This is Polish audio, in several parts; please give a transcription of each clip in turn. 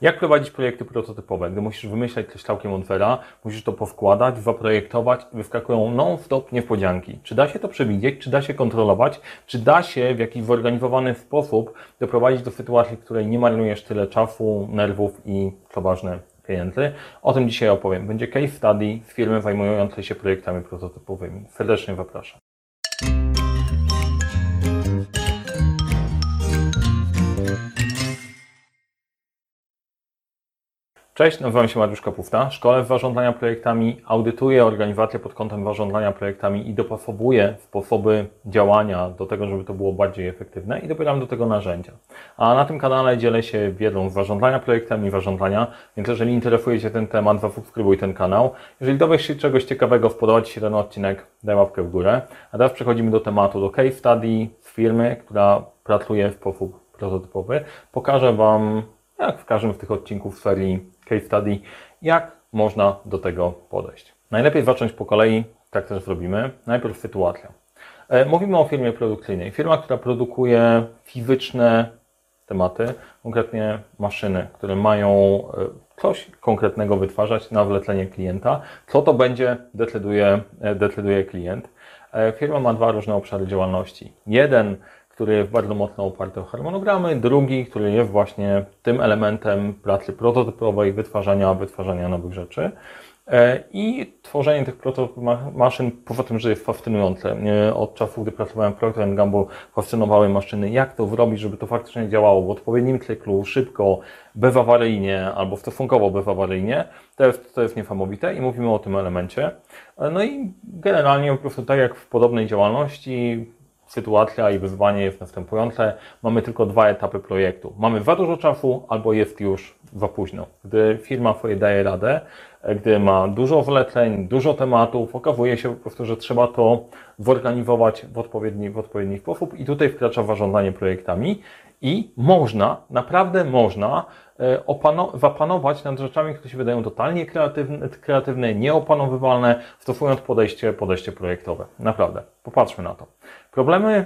Jak prowadzić projekty prototypowe? Gdy musisz wymyślać od zera, musisz to powkładać, zaprojektować wyskakują non-stop niespodzianki. Czy da się to przewidzieć? Czy da się kontrolować? Czy da się w jakiś zorganizowany sposób doprowadzić do sytuacji, w której nie marnujesz tyle czasu, nerwów i, co ważne, pieniędzy? O tym dzisiaj opowiem. Będzie case study z firmy zajmującej się projektami prototypowymi. Serdecznie zapraszam. Cześć, nazywam się Mariusz Kapufta. Szkole w zarządzania projektami, audytuję organizację pod kątem zarządzania projektami i dopasowuję sposoby działania do tego, żeby to było bardziej efektywne i dobieram do tego narzędzia. A na tym kanale dzielę się wiedzą z zarządzania projektami i zarządzania, więc jeżeli interesuje Cię ten temat, zasubskrybuj ten kanał. Jeżeli dowiesz się czegoś ciekawego, podoba Ci się ten odcinek, daj łapkę w górę. A teraz przechodzimy do tematu, do case study z firmy, która pracuje w sposób prototypowy. Pokażę Wam, jak w każdym z tych odcinków serii case study, jak można do tego podejść. Najlepiej zacząć po kolei, tak też zrobimy. Najpierw sytuacja. E, mówimy o firmie produkcyjnej. Firma, która produkuje fizyczne tematy, konkretnie maszyny, które mają e, coś konkretnego wytwarzać na wlecenie klienta. Co to będzie, decyduje, e, decyduje klient. Firma ma dwa różne obszary działalności. Jeden który jest bardzo mocno oparty o harmonogramy, drugi, który jest właśnie tym elementem pracy prototypowej, wytwarzania, wytwarzania nowych rzeczy. E, I tworzenie tych maszyn, poza tym, że jest fascynujące. Od czasu, gdy pracowałem w Procter Gamble, fascynowały maszyny, jak to zrobić, żeby to faktycznie działało w odpowiednim cyklu, szybko, bezawaryjnie albo stosunkowo bezawaryjnie. To jest, to jest niesamowite i mówimy o tym elemencie. E, no i generalnie po prostu tak jak w podobnej działalności, sytuacja i wyzwanie jest następujące. Mamy tylko dwa etapy projektu. Mamy za dużo czasu albo jest już za późno. Gdy firma sobie daje radę, gdy ma dużo wleceń, dużo tematów, okazuje się po prostu, że trzeba to zorganizować w odpowiedni, w odpowiedni sposób i tutaj wkracza zarządzanie projektami i można, naprawdę można e, zapanować nad rzeczami, które się wydają totalnie kreatywne, kreatywne nieopanowywalne, stosując podejście, podejście projektowe. Naprawdę. Popatrzmy na to. Problemy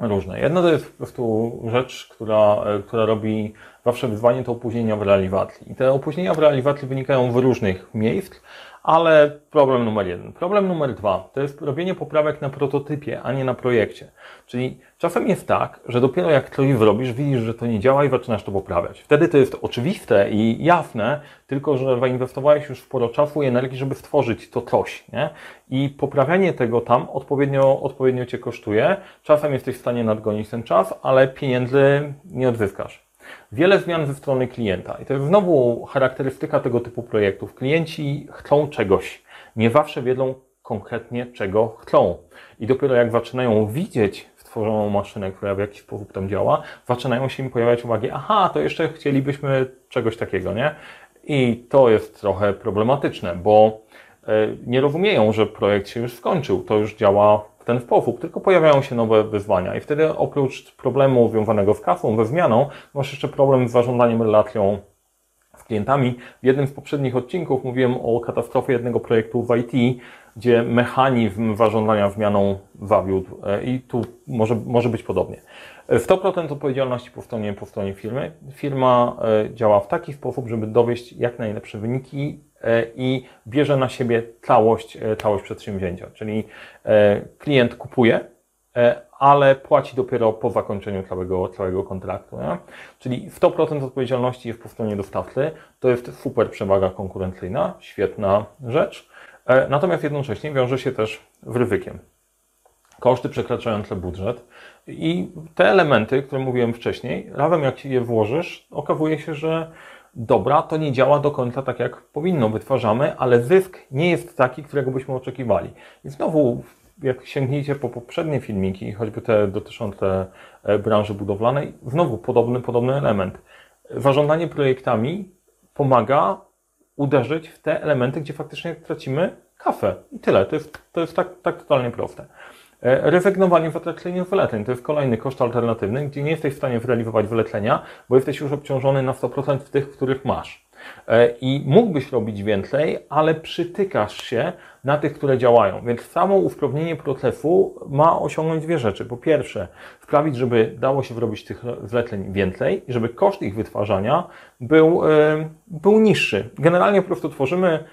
różne. Jedno to jest po prostu rzecz, która, która robi zawsze wyzwanie, to opóźnienia w realizacji. I te opóźnienia w realizacji wynikają w różnych miejsc, ale problem numer jeden. Problem numer dwa to jest robienie poprawek na prototypie, a nie na projekcie. Czyli czasem jest tak, że dopiero jak coś zrobisz, widzisz, że to nie działa i zaczynasz to poprawiać. Wtedy to jest oczywiste i jasne, tylko że zainwestowałeś już sporo czasu i energii, żeby stworzyć to coś. Nie? I poprawianie tego tam odpowiednio, odpowiednio Cię kosztuje. Czasem jesteś w stanie nadgonić ten czas, ale pieniędzy nie odzyskasz. Wiele zmian ze strony klienta. I to jest znowu charakterystyka tego typu projektów. Klienci chcą czegoś. Nie zawsze wiedzą konkretnie, czego chcą. I dopiero jak zaczynają widzieć stworzoną maszynę, która w jakiś sposób tam działa, zaczynają się im pojawiać uwagi, aha, to jeszcze chcielibyśmy czegoś takiego, nie? I to jest trochę problematyczne, bo e, nie rozumieją, że projekt się już skończył, to już działa ten sposób, tylko pojawiają się nowe wyzwania i wtedy oprócz problemu związanego z kasą, ze zmianą, masz jeszcze problem z zarządzaniem relacją z klientami. W jednym z poprzednich odcinków mówiłem o katastrofie jednego projektu w IT, gdzie mechanizm zarządzania zmianą zawiódł e, i tu może, może być podobnie. 100% odpowiedzialności po stronie, po stronie firmy. Firma e, działa w taki sposób, żeby dowieść jak najlepsze wyniki E, i bierze na siebie całość, e, całość przedsięwzięcia. Czyli e, klient kupuje, ale płaci dopiero po zakończeniu całego, całego kontraktu. Nie? Czyli 100% odpowiedzialności jest po stronie dostawcy. To jest super przewaga konkurencyjna, świetna rzecz. Natomiast jednocześnie wiąże się też z ryzykiem. Koszty przekraczające budżet i te elementy, które mówiłem wcześniej, razem jak je włożysz, okazuje się, że dobra, to nie działa do końca tak, jak powinno, wytwarzamy, ale zysk nie jest taki, którego byśmy oczekiwali. I znowu, jak sięgniecie po poprzednie filmiki, choćby te dotyczące e, branży budowlanej, znowu podobny, podobny element. Zarządzanie projektami pomaga uderzyć w te elementy, gdzie faktycznie tracimy kafę. I tyle. To jest, to jest tak, tak totalnie proste. E, rezygnowanie z atrakcyjnych wyleceń to jest kolejny koszt alternatywny, gdzie nie jesteś w stanie zrealizować wylecenia, bo jesteś już obciążony na 100% w tych, których masz. E, I mógłbyś robić więcej, ale przytykasz się na tych, które działają. Więc samo usprawnienie procesu ma osiągnąć dwie rzeczy. Po pierwsze, sprawić, żeby dało się wyrobić tych zleceń więcej i żeby koszt ich wytwarzania był, e, był niższy. Generalnie po prostu tworzymy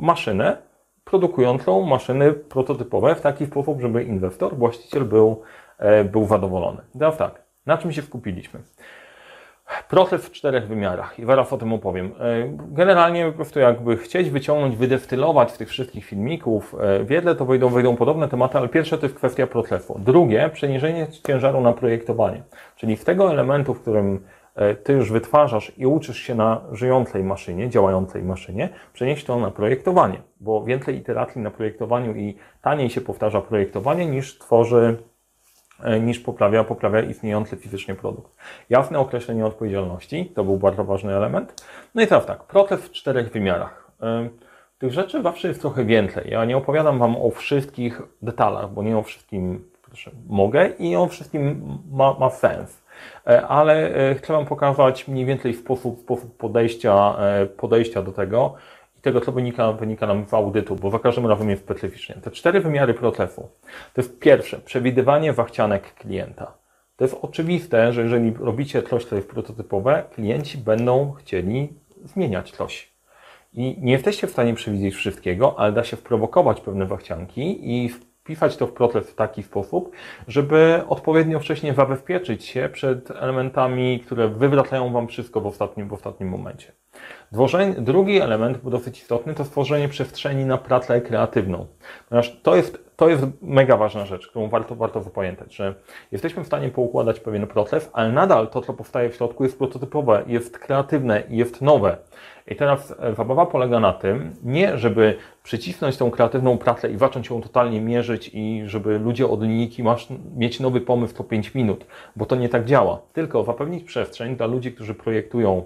maszynę produkującą maszyny prototypowe w taki sposób, żeby inwestor, właściciel był, e, był zadowolony. Teraz tak, na czym się skupiliśmy? Proces w czterech wymiarach i zaraz o tym opowiem. E, generalnie po prostu jakby chcieć wyciągnąć, wydestylować z tych wszystkich filmików e, wiele, to wejdą, wejdą podobne tematy, ale pierwsze to jest kwestia procesu. Drugie, przeniesienie ciężaru na projektowanie, czyli w tego elementu, w którym ty już wytwarzasz i uczysz się na żyjącej maszynie, działającej maszynie, przenieść to na projektowanie, bo więcej iteracji na projektowaniu i taniej się powtarza projektowanie niż tworzy E, niż poprawia, poprawia istniejący fizycznie produkt. Jasne określenie odpowiedzialności, to był bardzo ważny element. No i teraz tak, proces w czterech wymiarach. E, tych rzeczy zawsze jest trochę więcej. Ja nie opowiadam Wam o wszystkich detalach, bo nie o wszystkim proszę, mogę i o wszystkim ma, ma sens. E, ale chcę Wam pokazać mniej więcej sposób, sposób podejścia, podejścia do tego, i tego, co wynika, wynika nam z audytu, bo za każdym razem jest specyficznie. Te cztery wymiary procesu. To jest pierwsze, przewidywanie wachcianek klienta. To jest oczywiste, że jeżeli robicie coś, co jest prototypowe, klienci będą chcieli zmieniać coś. I nie jesteście w stanie przewidzieć wszystkiego, ale da się wprowokować pewne wachcianki i wpisać to w proces w taki sposób, żeby odpowiednio wcześnie zabezpieczyć się przed elementami, które wywracają Wam wszystko w ostatnim, w ostatnim momencie. Drugi element, dosyć istotny, to stworzenie przestrzeni na pracę kreatywną. Ponieważ to jest, to jest mega ważna rzecz, którą warto, warto zapamiętać, że jesteśmy w stanie poukładać pewien proces, ale nadal to, co powstaje w środku, jest prototypowe, jest kreatywne jest nowe. I teraz e, zabawa polega na tym, nie żeby przycisnąć tą kreatywną pracę i zacząć ją totalnie mierzyć i żeby ludzie od linijki masz mieć nowy pomysł po 5 minut, bo to nie tak działa. Tylko zapewnić przestrzeń dla ludzi, którzy projektują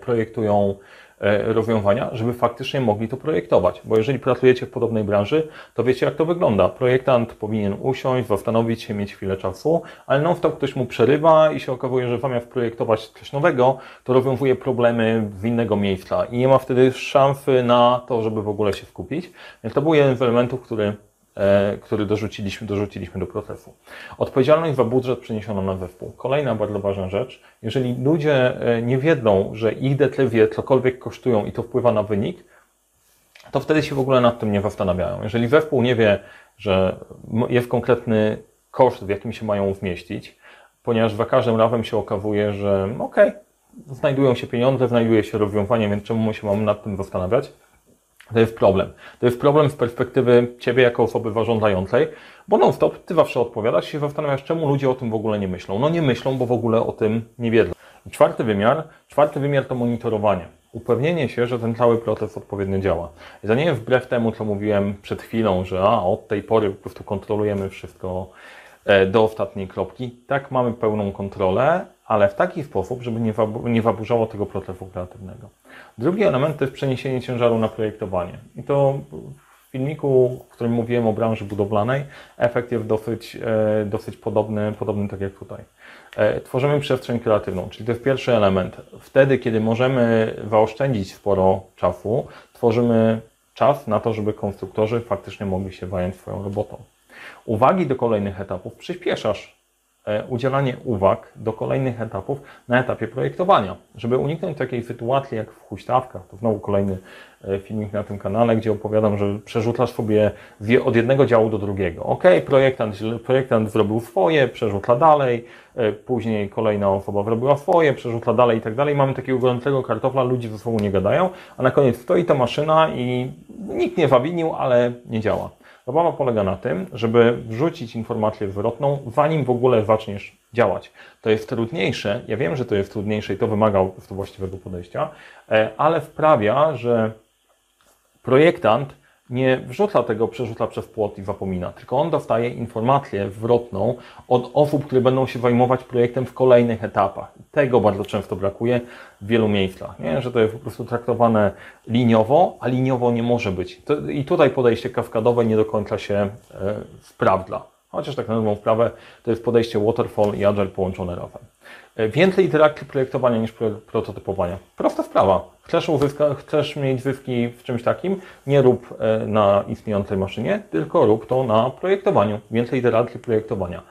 projektują e, rozwiązania, żeby faktycznie mogli to projektować. Bo jeżeli pracujecie w podobnej branży, to wiecie, jak to wygląda. Projektant powinien usiąść, zastanowić się, mieć chwilę czasu, ale non-stop ktoś mu przerywa i się okazuje, że zamiast projektować coś nowego, to rozwiązuje problemy z innego miejsca i nie ma wtedy szansy na to, żeby w ogóle się skupić. Więc to był jeden z elementów, który E, który dorzuciliśmy, dorzuciliśmy do procesu. Odpowiedzialność za budżet przeniesiono na zespół. Kolejna bardzo ważna rzecz. Jeżeli ludzie e, nie wiedzą, że ich decyzje cokolwiek kosztują i to wpływa na wynik, to wtedy się w ogóle nad tym nie zastanawiają. Jeżeli zespół nie wie, że jest konkretny koszt, w jakim się mają zmieścić, ponieważ za każdym razem się okazuje, że okej, okay, znajdują się pieniądze, znajduje się rozwiązanie, więc czemu się mamy nad tym zastanawiać? To jest problem. To jest problem z perspektywy Ciebie jako osoby zarządzającej, bo non-stop Ty zawsze odpowiadasz i się zastanawiasz, czemu ludzie o tym w ogóle nie myślą. No nie myślą, bo w ogóle o tym nie wiedzą. I czwarty wymiar, czwarty wymiar to monitorowanie. Upewnienie się, że ten cały proces odpowiednio działa. I to nie jest wbrew temu, co mówiłem przed chwilą, że a, od tej pory po prostu kontrolujemy wszystko e, do ostatniej kropki. Tak, mamy pełną kontrolę, ale w taki sposób, żeby nie, nie zaburzało tego procesu kreatywnego. Drugi element to jest przeniesienie ciężaru na projektowanie. I to w filmiku, w którym mówiłem o branży budowlanej, efekt jest dosyć, e, dosyć podobny, podobny tak jak tutaj. E, tworzymy przestrzeń kreatywną, czyli to jest pierwszy element. Wtedy, kiedy możemy zaoszczędzić sporo czasu, tworzymy czas na to, żeby konstruktorzy faktycznie mogli się zająć swoją robotą. Uwagi do kolejnych etapów przyspieszasz udzielanie uwag do kolejnych etapów na etapie projektowania, żeby uniknąć takiej sytuacji jak w huśtawkach. To znowu kolejny e, filmik na tym kanale, gdzie opowiadam, że przerzucasz sobie od jednego działu do drugiego. Ok, projektant, projektant zrobił swoje, przerzuca dalej, e, później kolejna osoba zrobiła swoje, przerzuca dalej i tak dalej. Mamy takiego gorącego kartofla, ludzie ze sobą nie gadają, a na koniec stoi ta maszyna i nikt nie zawinił, ale nie działa. Zabawa polega na tym, żeby wrzucić informację zwrotną, zanim w ogóle zaczniesz działać. To jest trudniejsze, ja wiem, że to jest trudniejsze i to wymaga właściwego podejścia, e, ale wprawia, że projektant nie wrzuca tego, przerzuca przez płot i zapomina, tylko on dostaje informację zwrotną od osób, które będą się zajmować projektem w kolejnych etapach. Tego bardzo często brakuje w wielu miejscach, nie? że to jest po prostu traktowane liniowo, a liniowo nie może być. I tutaj podejście kawkadowe nie do końca się e, sprawdza. Chociaż tak na dobrą sprawę to jest podejście waterfall i agile połączone razem. E, więcej interakcji projektowania niż prototypowania. Prosta sprawa. Chcesz, uzyska, chcesz mieć zyski w czymś takim, nie rób e, na istniejącej maszynie, tylko rób to na projektowaniu. Więcej iteracji projektowania.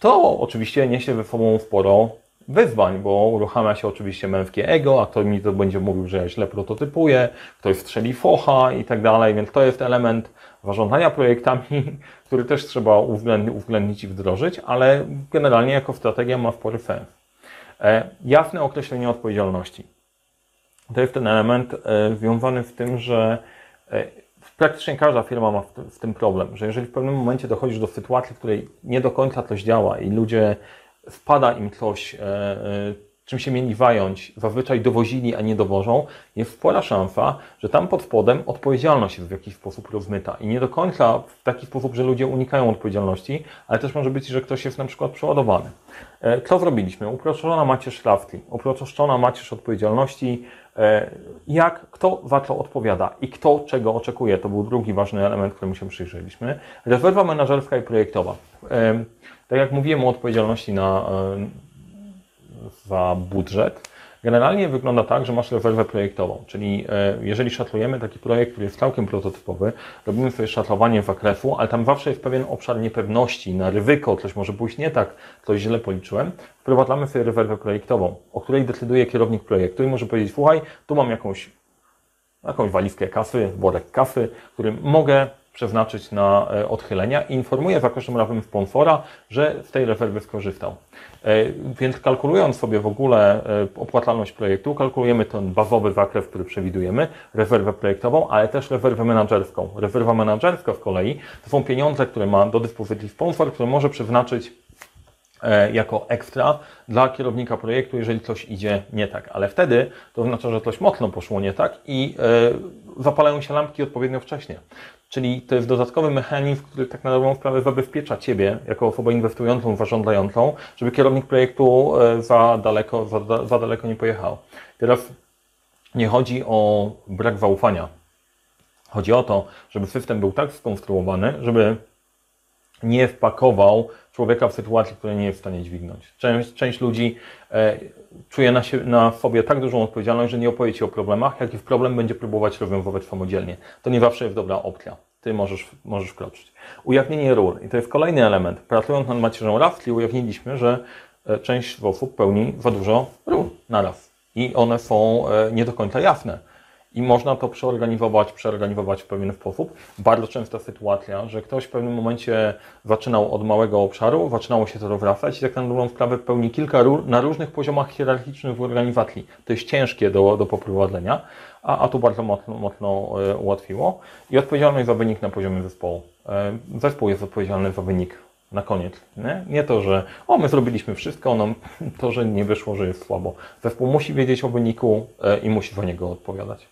To oczywiście niesie ze sobą sporo wyzwań, bo uruchamia się oczywiście męskie ego, a ktoś mi to będzie mówił, że ja źle prototypuję, ktoś strzeli focha i tak dalej, więc to jest element zarządzania projektami, który też trzeba uwzględnić i wdrożyć, ale generalnie jako strategia ma spory sens. Jasne określenie odpowiedzialności. To jest ten element e, związany z tym, że e, praktycznie każda firma ma w tym problem, że jeżeli w pewnym momencie dochodzisz do sytuacji, w której nie do końca coś działa i ludzie wpada im coś, czym się mieli zająć, zazwyczaj dowozili, a nie dowożą, jest spora szansa, że tam pod spodem odpowiedzialność jest w jakiś sposób rozmyta. I nie do końca w taki sposób, że ludzie unikają odpowiedzialności, ale też może być, że ktoś jest na przykład przeładowany. E, co zrobiliśmy? Uproszczona macierz szlafki, uproszczona macierz odpowiedzialności, jak, kto za co odpowiada i kto czego oczekuje. To był drugi ważny element, któremu się przyjrzeliśmy. Rezerwa menedżerska i projektowa. Tak jak mówiłem o odpowiedzialności na, e, za budżet, generalnie wygląda tak, że masz rezerwę projektową, czyli e, jeżeli szacujemy taki projekt, który jest całkiem prototypowy, robimy sobie szacowanie zakresu, ale tam zawsze jest pewien obszar niepewności, na ryzyko, coś może pójść nie tak, coś źle policzyłem, wprowadzamy sobie rezerwę projektową, o której decyduje kierownik projektu i może powiedzieć, słuchaj, tu mam jakąś jakąś walizkę kasy, worek kasy, którym mogę przeznaczyć na e, odchylenia i informuje za każdym razem sponsora, że z tej rezerwy skorzystał. E, więc kalkulując sobie w ogóle e, opłacalność projektu, kalkulujemy ten bazowy zakres, który przewidujemy, rezerwę projektową, ale też rezerwę menedżerską. Rezerwa menedżerska z kolei to są pieniądze, które ma do dyspozycji sponsor, które może przeznaczyć jako ekstra dla kierownika projektu, jeżeli coś idzie nie tak. Ale wtedy to oznacza, że coś mocno poszło nie tak i zapalają się lampki odpowiednio wcześnie. Czyli to jest dodatkowy mechanizm, który tak na dobrą sprawę zabezpiecza Ciebie jako osobę inwestującą, zarządzającą, żeby kierownik projektu e, za daleko, za, za daleko nie pojechał. Teraz nie chodzi o brak zaufania. Chodzi o to, żeby system był tak skonstruowany, żeby nie wpakował człowieka w sytuację, której nie jest w stanie dźwignąć. Część, część ludzi e, czuje na, się, na sobie tak dużą odpowiedzialność, że nie opowie Ci o problemach, jak i w problem będzie próbować rozwiązywać samodzielnie. To nie zawsze jest dobra opcja. Ty możesz, możesz wkroczyć. Ujawnienie ról. I to jest kolejny element. Pracując nad macierzą Raftli ujawniliśmy, że e, część osób pełni za dużo ról naraz. I one są e, nie do końca jasne i można to przeorganizować, przeorganizować w pewien sposób. Bardzo częsta sytuacja, że ktoś w pewnym momencie zaczynał od małego obszaru, zaczynało się to rozrastać i tak na dobrą sprawę pełni kilka ról na różnych poziomach hierarchicznych w organizacji. To jest ciężkie do, do poprowadzenia, a, a tu bardzo mocno, mocno e, ułatwiło. I odpowiedzialność za wynik na poziomie zespołu. E, zespół jest odpowiedzialny za wynik na koniec. Nie? nie to, że o, my zrobiliśmy wszystko, no, to, że nie wyszło, że jest słabo. Zespół musi wiedzieć o wyniku e, i musi za niego odpowiadać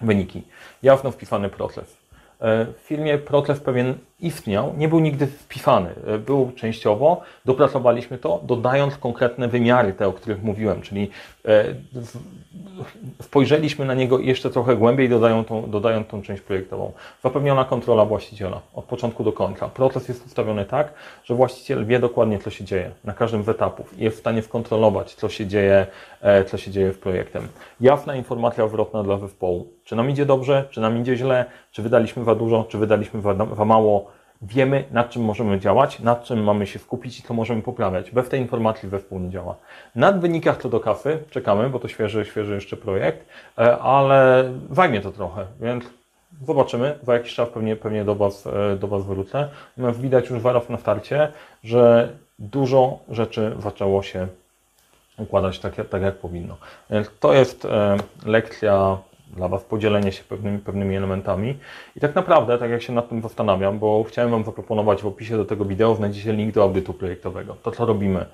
wyniki. Jasno wpisany proces. E, w firmie proces pewien istniał, nie był nigdy wpisany. E, był częściowo, dopracowaliśmy to, dodając konkretne wymiary, te, o których mówiłem, czyli e, spojrzeliśmy na niego jeszcze trochę głębiej, dodając tą, dodając tą część projektową. Zapewniona kontrola właściciela od początku do końca. Proces jest ustawiony tak, że właściciel wie dokładnie, co się dzieje na każdym z etapów i jest w stanie skontrolować, co się dzieje, co się dzieje w projektem. Jasna informacja zwrotna dla zespołu. Czy nam idzie dobrze, czy nam idzie źle, czy wydaliśmy za dużo, czy wydaliśmy za mało, wiemy, nad czym możemy działać, nad czym mamy się skupić i co możemy poprawiać. Bez tej informacji zespół nie działa. Nad wynikach co do kasy czekamy, bo to świeży, świeży jeszcze projekt, e, ale zajmie to trochę, więc zobaczymy. Za jakiś czas pewnie, pewnie do, was, e, do Was wrócę. Widać już zaraz na starcie, że dużo rzeczy zaczęło się układać tak, tak jak powinno. Więc to jest e, lekcja dla Was podzielenie się pewnymi, pewnymi elementami. I tak naprawdę, tak jak się nad tym zastanawiam, bo chciałem Wam zaproponować w opisie do tego wideo, znajdziecie link do audytu projektowego. To, co robimy,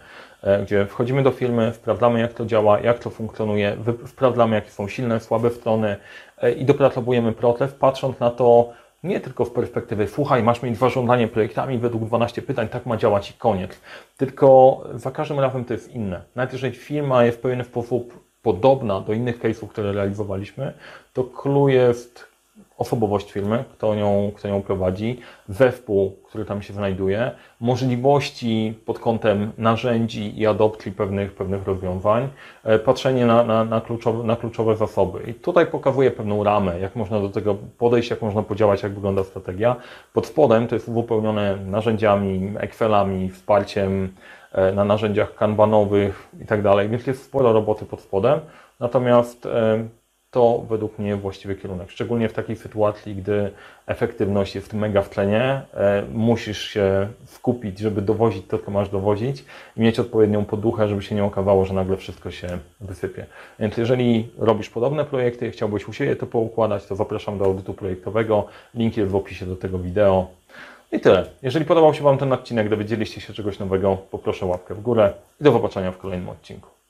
e, gdzie wchodzimy do firmy, sprawdzamy, jak to działa, jak to funkcjonuje, sprawdzamy, jakie są silne, słabe strony e, i dopracowujemy proces, patrząc na to, nie tylko w perspektywie, słuchaj, masz mieć zarządzanie projektami według 12 pytań, tak ma działać i koniec. Tylko za każdym razem to jest inne. Nawet jeżeli firma jest w pewien sposób podobna do innych case'ów, które realizowaliśmy, to clue jest osobowość firmy, kto ją, kto ją prowadzi, zespół, który tam się znajduje, możliwości pod kątem narzędzi i adopcji pewnych, pewnych rozwiązań, e, patrzenie na, na, na, kluczowe, na kluczowe zasoby. I tutaj pokazuję pewną ramę, jak można do tego podejść, jak można podziałać, jak wygląda strategia. Pod spodem to jest uzupełnione narzędziami, Excelami, wsparciem na narzędziach kanbanowych i tak dalej, więc jest sporo roboty pod spodem. Natomiast e, to według mnie właściwy kierunek. Szczególnie w takiej sytuacji, gdy efektywność jest mega w tlenie, e, musisz się skupić, żeby dowozić to, co masz dowozić i mieć odpowiednią poduchę, żeby się nie okazało, że nagle wszystko się wysypie. Więc jeżeli robisz podobne projekty i chciałbyś u siebie to poukładać, to zapraszam do audytu projektowego. Link jest w opisie do tego wideo. I tyle. Jeżeli podobał się Wam ten odcinek, dowiedzieliście się czegoś nowego, poproszę łapkę w górę i do zobaczenia w kolejnym odcinku.